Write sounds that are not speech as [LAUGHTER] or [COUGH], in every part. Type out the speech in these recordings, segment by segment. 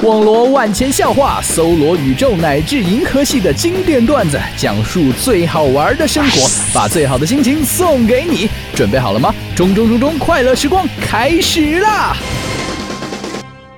网罗万千笑话，搜罗宇宙乃至银河系的经典段子，讲述最好玩的生活，把最好的心情送给你。准备好了吗？中中中中，快乐时光开始啦！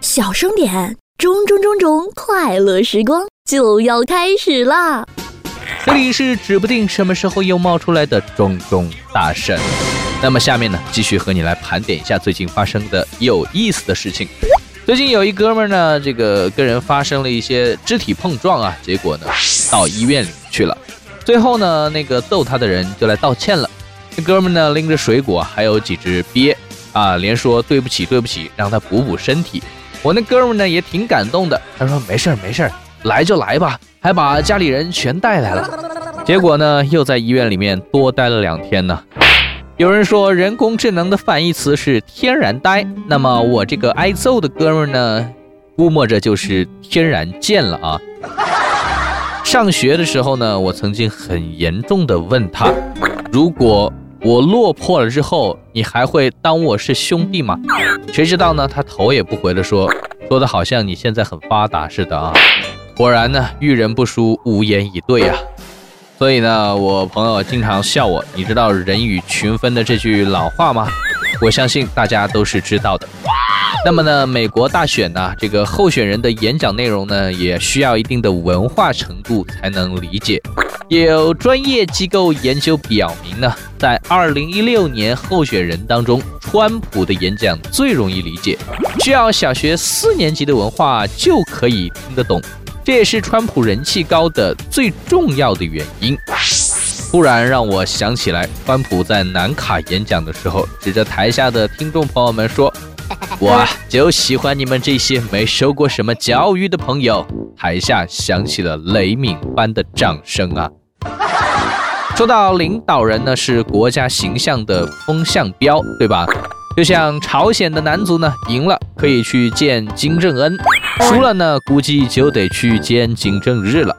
小声点，中中中中，快乐时光就要开始啦！这里是指不定什么时候又冒出来的中中大神。那么下面呢，继续和你来盘点一下最近发生的有意思的事情。最近有一哥们儿呢，这个跟人发生了一些肢体碰撞啊，结果呢到医院里去了。最后呢，那个揍他的人就来道歉了。那哥们儿呢拎着水果还有几只鳖啊，连说对不起对不起，让他补补身体。我那哥们儿呢也挺感动的，他说没事儿没事儿，来就来吧，还把家里人全带来了。结果呢又在医院里面多待了两天呢。有人说人工智能的反义词是天然呆，那么我这个挨揍的哥们呢，估摸着就是天然贱了啊。上学的时候呢，我曾经很严重的问他，如果我落魄了之后，你还会当我是兄弟吗？谁知道呢？他头也不回的说，说的好像你现在很发达似的啊。果然呢，遇人不淑，无言以对啊。所以呢，我朋友经常笑我。你知道“人以群分”的这句老话吗？我相信大家都是知道的。那么呢，美国大选呢，这个候选人的演讲内容呢，也需要一定的文化程度才能理解。有专业机构研究表明呢，在2016年候选人当中，川普的演讲最容易理解，需要小学四年级的文化就可以听得懂。这也是川普人气高的最重要的原因。突然让我想起来，川普在南卡演讲的时候，指着台下的听众朋友们说：“ [LAUGHS] 我就喜欢你们这些没受过什么教育的朋友。”台下响起了雷鸣般的掌声啊！[LAUGHS] 说到领导人呢，是国家形象的风向标，对吧？就像朝鲜的男足呢，赢了可以去见金正恩，输了呢，估计就得去见金正日了。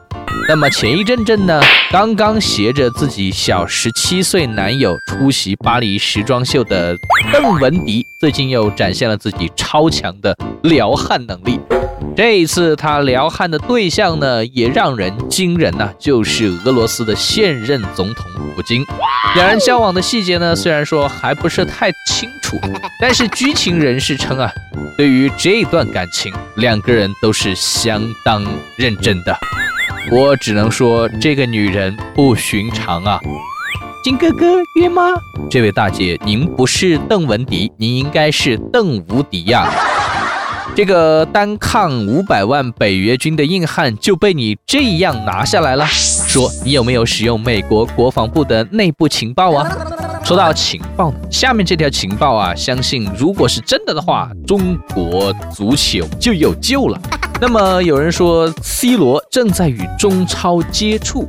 那么前一阵阵呢，刚刚携着自己小十七岁男友出席巴黎时装秀的邓文迪，最近又展现了自己超强的撩汉能力。这一次他撩汉的对象呢，也让人惊人呐，就是俄罗斯的现任总统普京。两人交往的细节呢，虽然说还不是太清楚，[LAUGHS] 但是知情人士称啊，对于这段感情，两个人都是相当认真的。我只能说，这个女人不寻常啊！金哥哥，约吗？这位大姐，您不是邓文迪，您应该是邓无敌呀！这个单抗五百万北约军的硬汉就被你这样拿下来了。说你有没有使用美国国防部的内部情报啊？说到情报呢，下面这条情报啊，相信如果是真的的话，中国足球就有救了。[LAUGHS] 那么有人说，C 罗正在与中超接触。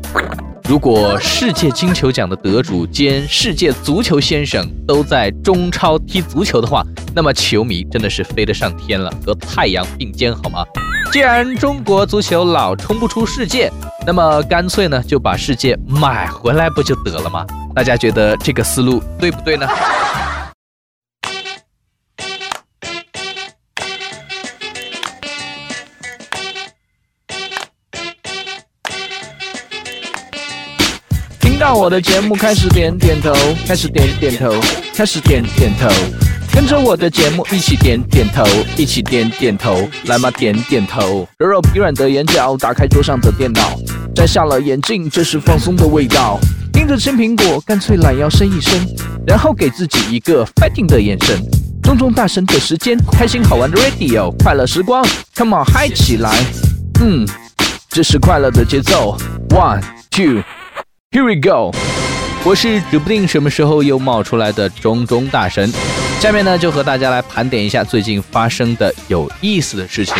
如果世界金球奖的得主兼世界足球先生都在中超踢足球的话，那么球迷真的是飞得上天了，和太阳并肩好吗？既然中国足球老冲不出世界，那么干脆呢就把世界买回来不就得了吗？大家觉得这个思路对不对呢？听到我的节目开始点点头，开始点点头，开始点点头，跟着我的节目一起点点头，一起点点头，来嘛点点头，揉揉疲软的眼角，打开桌上的电脑，摘下了眼镜，这是放松的味道。盯着青苹果，干脆懒腰伸一伸，然后给自己一个 fighting 的眼神。中中大神的时间，开心好玩的 radio，快乐时光，come on 嗨起来，嗯，这是快乐的节奏，one two。Here we go，我是指不定什么时候又冒出来的中中大神。下面呢，就和大家来盘点一下最近发生的有意思的事情。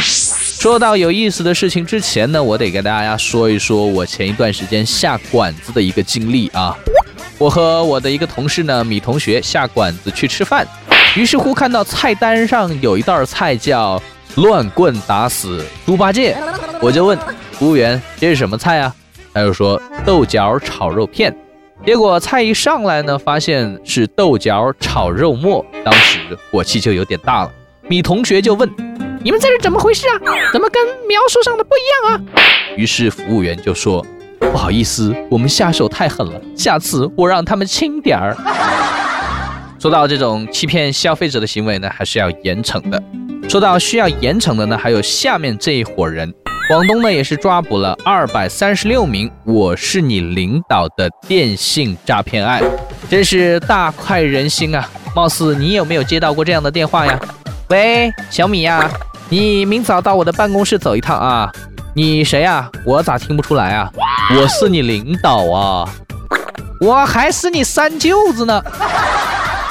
说到有意思的事情之前呢，我得跟大家说一说我前一段时间下馆子的一个经历啊。我和我的一个同事呢，米同学下馆子去吃饭，于是乎看到菜单上有一道菜叫“乱棍打死猪八戒”，我就问服务员：“这是什么菜啊？”他又说豆角炒肉片，结果菜一上来呢，发现是豆角炒肉末，当时火气就有点大了。米同学就问：“你们这是怎么回事啊？怎么跟描述上的不一样啊？于是服务员就说：“不好意思，我们下手太狠了，下次我让他们轻点儿。[LAUGHS] ”说到这种欺骗消费者的行为呢，还是要严惩的。说到需要严惩的呢，还有下面这一伙人。广东呢也是抓捕了二百三十六名“我是你领导”的电信诈骗案，真是大快人心啊！貌似你有没有接到过这样的电话呀？喂，小米呀，你明早到我的办公室走一趟啊！你谁呀？我咋听不出来啊？我是你领导啊！我还是你三舅子呢！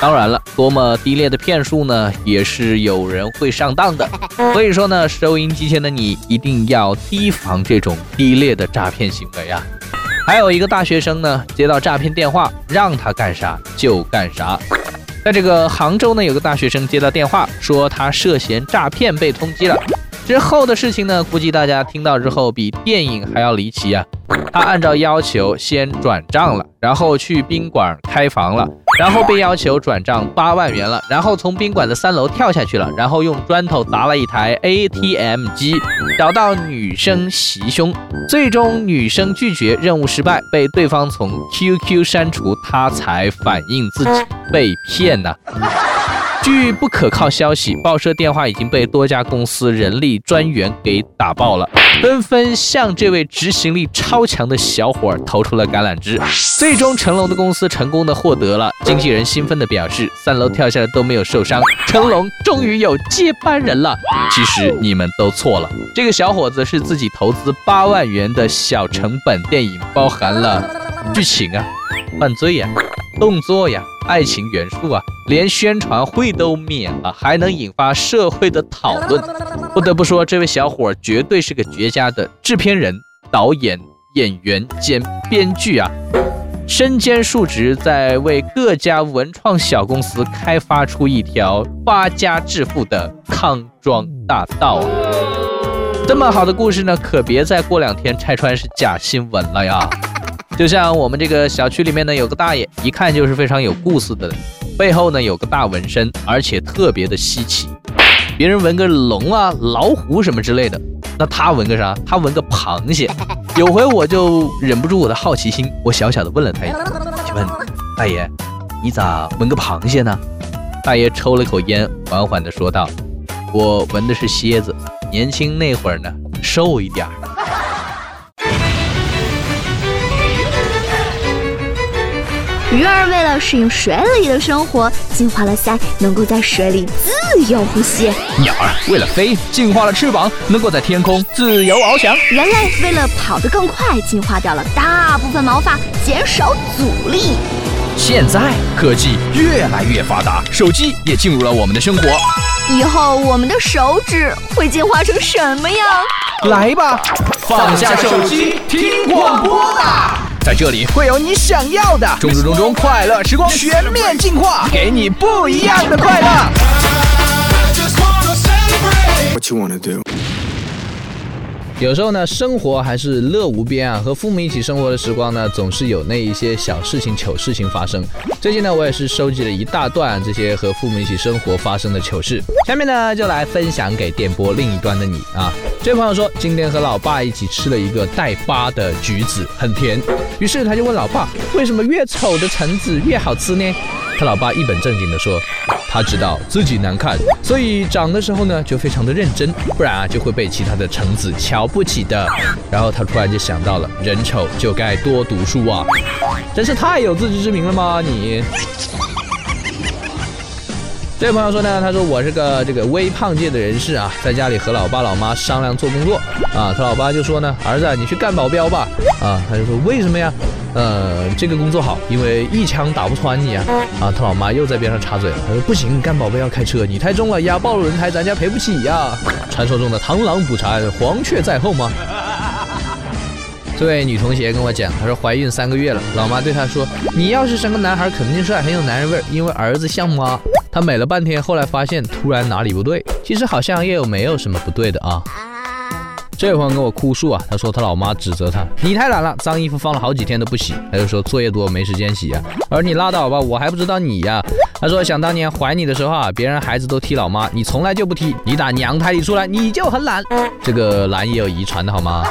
当然了，多么低劣的骗术呢，也是有人会上当的。所以说呢，收音机前的你一定要提防这种低劣的诈骗行为啊！还有一个大学生呢，接到诈骗电话，让他干啥就干啥。在这个杭州呢，有个大学生接到电话，说他涉嫌诈骗被通缉了。之后的事情呢，估计大家听到之后比电影还要离奇啊！他按照要求先转账了，然后去宾馆开房了。然后被要求转账八万元了，然后从宾馆的三楼跳下去了，然后用砖头砸了一台 ATM 机，找到女生袭胸，最终女生拒绝，任务失败，被对方从 QQ 删除，他才反映自己被骗呢。据不可靠消息，报社电话已经被多家公司人力专员给打爆了，纷纷向这位执行力超强的小伙投出了橄榄枝。最终，成龙的公司成功的获得了。经纪人兴奋的表示：“三楼跳下来都没有受伤，成龙终于有接班人了。”其实你们都错了，这个小伙子是自己投资八万元的小成本电影，包含了剧情啊、犯罪呀、动作呀。爱情元素啊，连宣传会都免了，还能引发社会的讨论。[LAUGHS] 不得不说，这位小伙绝对是个绝佳的制片人、导演、演员兼编剧啊！身兼数职，在为各家文创小公司开发出一条发家致富的康庄大道啊！[LAUGHS] 这么好的故事呢，可别再过两天拆穿是假新闻了呀！就像我们这个小区里面呢，有个大爷，一看就是非常有故事的，背后呢有个大纹身，而且特别的稀奇。别人纹个龙啊、老虎什么之类的，那他纹个啥？他纹个螃蟹。有回我就忍不住我的好奇心，我小小的问了他一句：“请问大爷，你咋纹个螃蟹呢？”大爷抽了口烟，缓缓的说道：“我纹的是蝎子，年轻那会儿呢，瘦一点儿。”鱼儿为了适应水里的生活，进化了鳃，能够在水里自由呼吸；鸟儿为了飞，进化了翅膀，能够在天空自由翱翔；人类为了跑得更快，进化掉了大部分毛发，减少阻力。现在科技越来越发达，手机也进入了我们的生活。以后我们的手指会进化成什么样？来吧，放下手机，听广播吧。在这里会有你想要的中中中中快乐时光全面进化，给你不一样的快乐。有时候呢，生活还是乐无边啊。和父母一起生活的时光呢，总是有那一些小事情、糗事情发生。最近呢，我也是收集了一大段这些和父母一起生活发生的糗事。下面呢，就来分享给电波另一端的你啊。这位朋友说，今天和老爸一起吃了一个带疤的橘子，很甜。于是他就问老爸，为什么越丑的橙子越好吃呢？他老爸一本正经地说：“他知道自己难看，所以长的时候呢就非常的认真，不然啊就会被其他的橙子瞧不起的。”然后他突然就想到了，人丑就该多读书啊，真是太有自知之明了吗？你。这位朋友说呢，他说我是个这个微胖界的人士啊，在家里和老爸老妈商量做工作啊，他老爸就说呢，儿子你去干保镖吧啊，他就说为什么呀？呃，这个工作好，因为一枪打不穿你啊啊，他老妈又在边上插嘴了，他说不行，干宝贝要开车，你太重了，压爆了轮胎，咱家赔不起呀。传说中的螳螂捕蝉，黄雀在后吗？这位女同学跟我讲，她说怀孕三个月了，老妈对她说，你要是生个男孩，肯定帅，很有男人味，因为儿子像妈。她美了半天，后来发现突然哪里不对，其实好像又没有什么不对的啊。这位朋友跟我哭诉啊，他说他老妈指责他，你太懒了，脏衣服放了好几天都不洗。他就说作业多没时间洗啊。而你拉倒吧，我还不知道你呀。他说想当年怀你的时候啊，别人孩子都踢老妈，你从来就不踢，你打娘胎里出来你就很懒。这个懒也有遗传的好吗？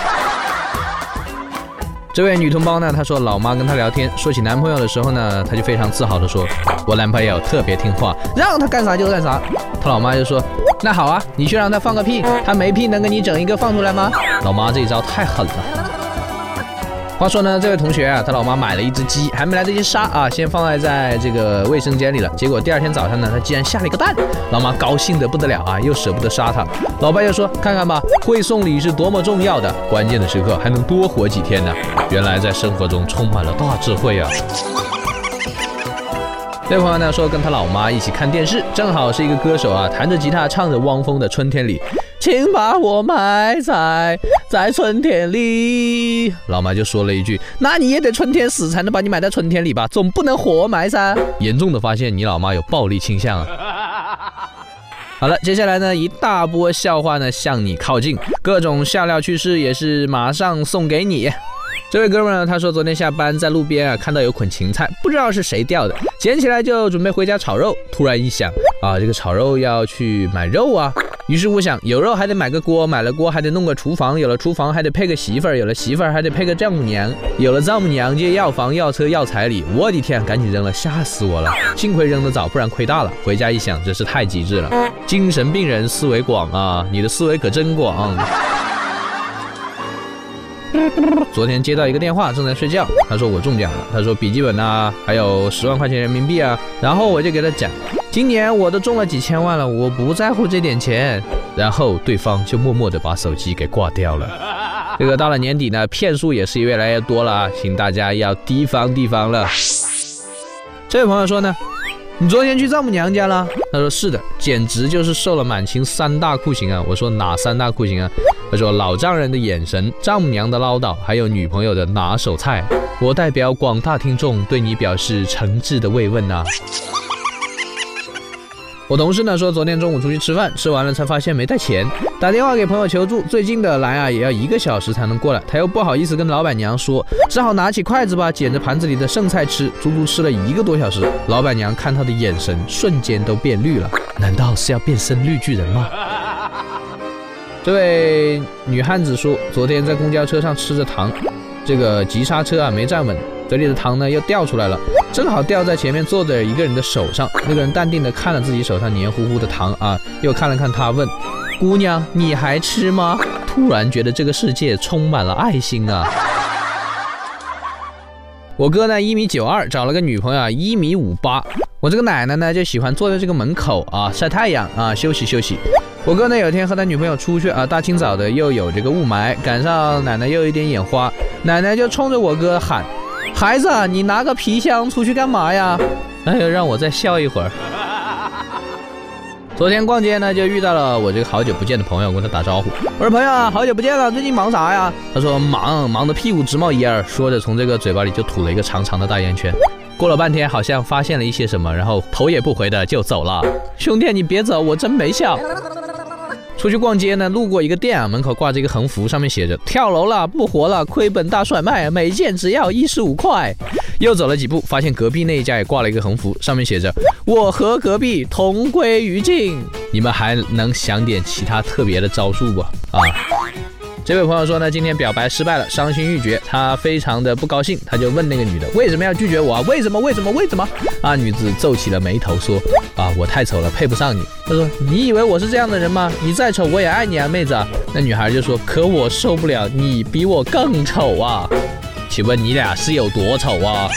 这位女同胞呢，她说老妈跟她聊天，说起男朋友的时候呢，她就非常自豪的说，我男朋友特别听话，让他干啥就干啥。她老妈就说，那好啊，你去让他放个屁，他没屁能给你整一个放出来吗？老妈这一招太狠了。话说呢，这位同学啊，他老妈买了一只鸡，还没来得及杀啊，先放在在这个卫生间里了。结果第二天早上呢，他竟然下了一个蛋，老妈高兴的不得了啊，又舍不得杀它。老爸又说，看看吧，会送礼是多么重要的，关键的时刻还能多活几天呢。原来在生活中充满了大智慧啊。这位朋友呢说，跟他老妈一起看电视，正好是一个歌手啊，弹着吉他唱着汪峰的《春天里》。请把我埋在在春天里。老妈就说了一句：“那你也得春天死才能把你埋在春天里吧，总不能活埋噻。[LAUGHS] ”严重的发现你老妈有暴力倾向啊！好了，接下来呢，一大波笑话呢向你靠近，各种笑料趣事也是马上送给你。这位哥们呢，他说昨天下班在路边啊看到有捆芹菜，不知道是谁掉的，捡起来就准备回家炒肉，突然一想啊，这个炒肉要去买肉啊。于是乎想，有肉还得买个锅，买了锅还得弄个厨房，有了厨房还得配个媳妇儿，有了媳妇儿还得配个丈母娘，有了丈母娘就要房要车要彩礼。我的天，赶紧扔了，吓死我了！幸亏扔得早，不然亏大了。回家一想，真是太机智了。精神病人思维广啊，你的思维可真广。昨天接到一个电话，正在睡觉，他说我中奖了，他说笔记本啊，还有十万块钱人民币啊，然后我就给他讲。今年我都中了几千万了，我不在乎这点钱。然后对方就默默的把手机给挂掉了。[LAUGHS] 这个到了年底呢，骗术也是越来越多了啊，请大家要提防提防了。这位朋友说呢，你昨天去丈母娘家了？他说是的，简直就是受了满清三大酷刑啊。我说哪三大酷刑啊？他说老丈人的眼神，丈母娘的唠叨，还有女朋友的拿手菜。我代表广大听众对你表示诚挚的慰问呐。我同事呢说，昨天中午出去吃饭，吃完了才发现没带钱，打电话给朋友求助，最近的来啊也要一个小时才能过来，他又不好意思跟老板娘说，只好拿起筷子吧，捡着盘子里的剩菜吃，足足吃了一个多小时。老板娘看他的眼神瞬间都变绿了，难道是要变身绿巨人吗？这位女汉子说，昨天在公交车上吃着糖，这个急刹车啊没站稳。嘴里的糖呢又掉出来了，正好掉在前面坐着一个人的手上。那个人淡定的看了自己手上黏糊糊的糖啊，又看了看他，问：“姑娘，你还吃吗？”突然觉得这个世界充满了爱心啊！我哥呢一米九二，找了个女朋友啊一米五八。我这个奶奶呢就喜欢坐在这个门口啊晒太阳啊休息休息。我哥呢有一天和他女朋友出去啊，大清早的又有这个雾霾，赶上奶奶又有点眼花，奶奶就冲着我哥喊。孩子，你拿个皮箱出去干嘛呀？[LAUGHS] 哎呦，让我再笑一会儿。昨天逛街呢，就遇到了我这个好久不见的朋友，跟他打招呼。我说：“朋友啊，好久不见了，最近忙啥呀？”他说：“忙，忙得屁股直冒烟儿。”说着，从这个嘴巴里就吐了一个长长的大烟圈。过了半天，好像发现了一些什么，然后头也不回的就走了。兄弟，你别走，我真没笑。出去逛街呢，路过一个店啊，门口挂着一个横幅，上面写着“跳楼了，不活了，亏本大甩卖，每件只要一十五块”。又走了几步，发现隔壁那一家也挂了一个横幅，上面写着“我和隔壁同归于尽”。你们还能想点其他特别的招数不？啊？这位朋友说呢，今天表白失败了，伤心欲绝，他非常的不高兴，他就问那个女的为什么要拒绝我啊？为什么？为什么？为什么？啊，女子皱起了眉头说啊，我太丑了，配不上你。他说你以为我是这样的人吗？你再丑我也爱你啊，妹子。那女孩就说可我受不了你比我更丑啊，请问你俩是有多丑啊？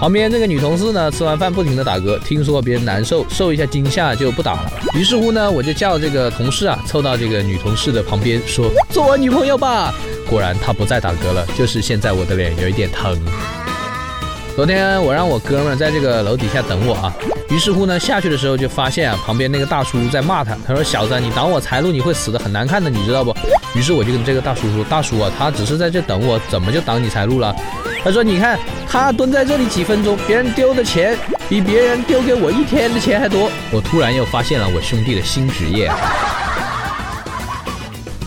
旁边这个女同事呢，吃完饭不停的打嗝，听说别人难受，受一下惊吓就不打了。于是乎呢，我就叫这个同事啊，凑到这个女同事的旁边说：“做我女朋友吧。”果然她不再打嗝了，就是现在我的脸有一点疼。昨天我让我哥们在这个楼底下等我啊，于是乎呢，下去的时候就发现啊，旁边那个大叔在骂他，他说：“小子，你挡我财路，你会死的很难看的，你知道不？”于是我就跟这个大叔说：“大叔啊，他只是在这等我，怎么就挡你财路了？”他说：“你看。”他蹲在这里几分钟，别人丢的钱比别人丢给我一天的钱还多。我突然又发现了我兄弟的新职业。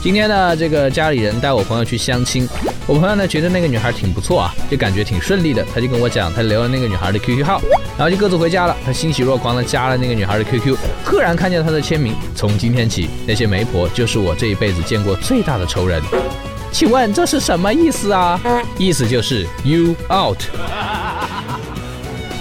今天呢，这个家里人带我朋友去相亲，我朋友呢觉得那个女孩挺不错啊，就感觉挺顺利的，他就跟我讲，他留了那个女孩的 QQ 号，然后就各自回家了。他欣喜若狂的加了那个女孩的 QQ，赫然看见她的签名，从今天起，那些媒婆就是我这一辈子见过最大的仇人。请问这是什么意思啊？意思就是 you out。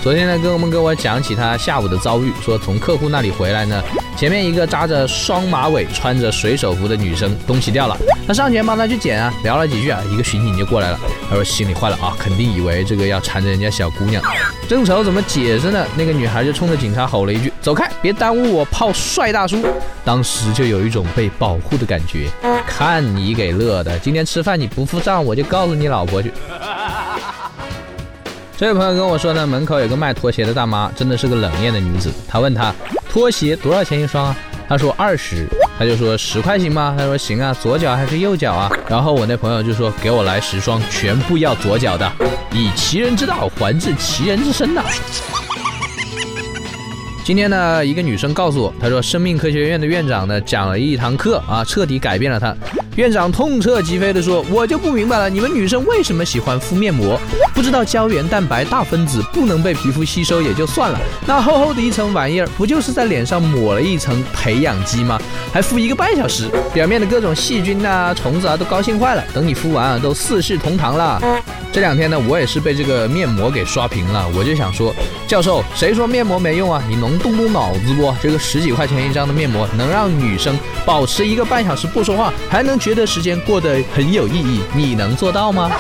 昨天呢，跟我们跟我讲起他下午的遭遇，说从客户那里回来呢，前面一个扎着双马尾、穿着水手服的女生东西掉了，他上前帮她去捡啊，聊了几句啊，一个巡警就过来了，他说心里坏了啊，肯定以为这个要缠着人家小姑娘，正愁怎么解释呢，那个女孩就冲着警察吼了一句：“走开，别耽误我泡帅大叔。”当时就有一种被保护的感觉，看你给乐的，今天吃饭你不付账，我就告诉你老婆去。这位朋友跟我说呢，门口有个卖拖鞋的大妈，真的是个冷艳的女子。他问他拖鞋多少钱一双啊？他说二十，他就说十块行吗？他说行啊，左脚还是右脚啊？然后我那朋友就说给我来十双，全部要左脚的，以其人之道还治其人之身呐。今天呢，一个女生告诉我，她说生命科学院的院长呢讲了一堂课啊，彻底改变了她。院长痛彻疾飞地说：“我就不明白了，你们女生为什么喜欢敷面膜？不知道胶原蛋白大分子不能被皮肤吸收也就算了，那厚厚的一层玩意儿，不就是在脸上抹了一层培养基吗？还敷一个半小时，表面的各种细菌啊、虫子啊都高兴坏了。等你敷完啊，都四世同堂了。这两天呢，我也是被这个面膜给刷屏了。我就想说，教授，谁说面膜没用啊？你能动动脑子不？这个十几块钱一张的面膜，能让女生保持一个半小时不说话，还能。”觉得时间过得很有意义，你能做到吗？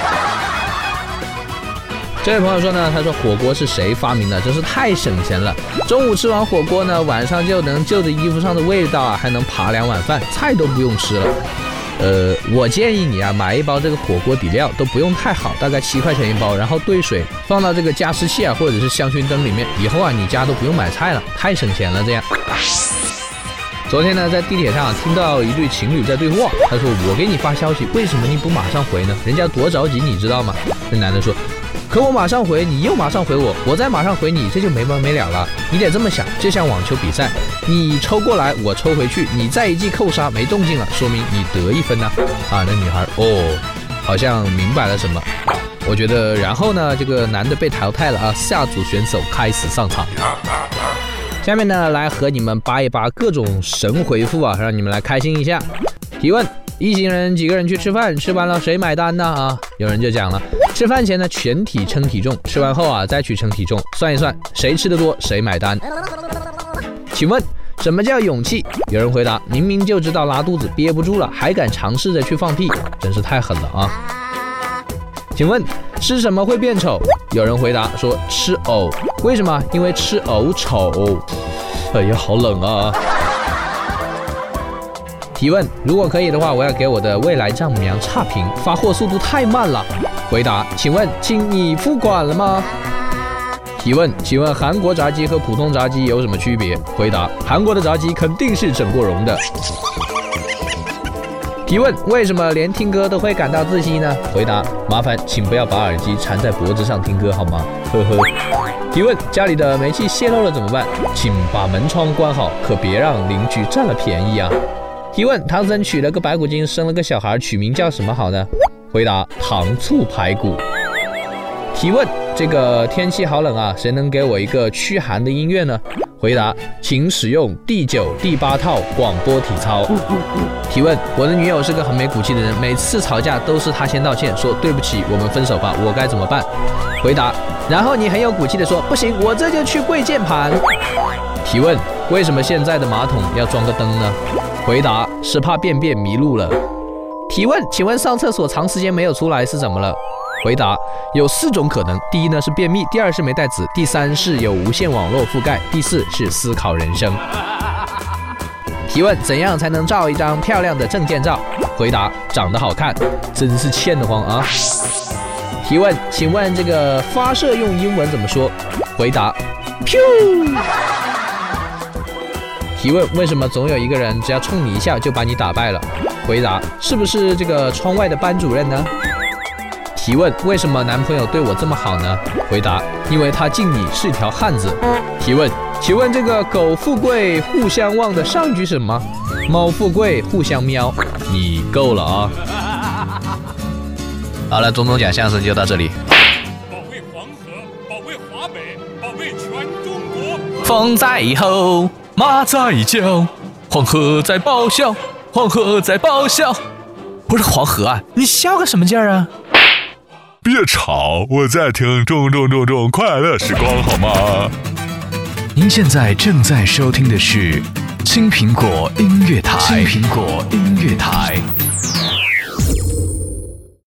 这位朋友说呢，他说火锅是谁发明的？真是太省钱了。中午吃完火锅呢，晚上就能就着衣服上的味道啊，还能扒两碗饭，菜都不用吃了。呃，我建议你啊，买一包这个火锅底料，都不用太好，大概七块钱一包，然后兑水放到这个加湿器啊，或者是香薰灯里面，以后啊，你家都不用买菜了，太省钱了，这样。昨天呢，在地铁上听到一对情侣在对话。他说：“我给你发消息，为什么你不马上回呢？人家多着急，你知道吗？”那男的说：“可我马上回，你又马上回我，我再马上回你，这就没完没了了。你得这么想，就像网球比赛，你抽过来，我抽回去，你再一记扣杀没动静了，说明你得一分呢。啊，那女孩哦，好像明白了什么。我觉得，然后呢，这个男的被淘汰了啊，下组选手开始上场。下面呢，来和你们扒一扒各种神回复啊，让你们来开心一下。提问：一行人几个人去吃饭？吃完了谁买单呢？啊，有人就讲了，吃饭前呢全体称体重，吃完后啊再去称体重，算一算谁吃的多谁买单。请问什么叫勇气？有人回答：明明就知道拉肚子憋不住了，还敢尝试着去放屁，真是太狠了啊！请问吃什么会变丑？有人回答说吃藕，为什么？因为吃藕丑。哎呀，好冷啊！提问：如果可以的话，我要给我的未来丈母娘差评，发货速度太慢了。回答：请问，亲，你付款了吗？提问：请问韩国炸鸡和普通炸鸡有什么区别？回答：韩国的炸鸡肯定是整过容的。提问：为什么连听歌都会感到窒息呢？回答：麻烦请不要把耳机缠在脖子上听歌好吗？呵呵。提问：家里的煤气泄漏了怎么办？请把门窗关好，可别让邻居占了便宜啊。提问：唐僧娶了个白骨精，生了个小孩，取名叫什么好呢？回答：糖醋排骨。提问：这个天气好冷啊，谁能给我一个驱寒的音乐呢？回答，请使用第九、第八套广播体操。提问：我的女友是个很没骨气的人，每次吵架都是她先道歉，说对不起，我们分手吧，我该怎么办？回答：然后你很有骨气的说，不行，我这就去跪键盘。提问：为什么现在的马桶要装个灯呢？回答：是怕便便迷路了。提问：请问上厕所长时间没有出来是怎么了？回答有四种可能：第一呢是便秘，第二是没带纸，第三是有无线网络覆盖，第四是思考人生。提问：怎样才能照一张漂亮的证件照？回答：长得好看。真是欠得慌啊！提问：请问这个发射用英文怎么说？回答：Q。提问：为什么总有一个人只要冲你一下就把你打败了？回答：是不是这个窗外的班主任呢？提问：为什么男朋友对我这么好呢？回答：因为他敬你是条汉子。提问：请问这个狗富贵互相望的上句是什么？猫富贵互相喵。你够了啊！[LAUGHS] 好了，钟钟讲相声就到这里。保卫黄河，保卫华北，保卫全中国。风在吼，马在叫，黄河在咆哮，黄河在咆哮。不是黄河啊，你笑个什么劲儿啊？别吵，我在听重重重重快乐时光，好吗？您现在正在收听的是青苹果音乐台。青苹果音乐台。